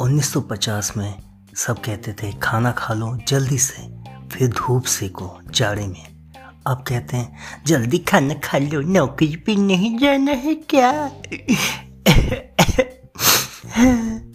1950 में सब कहते थे, खाना खा लो, जल्दी से। फिर धूप सेको, जाड़े में। अब कहते हैं, जल्दी खाना खा लो, नौकरी पे नहीं जाना है क्या?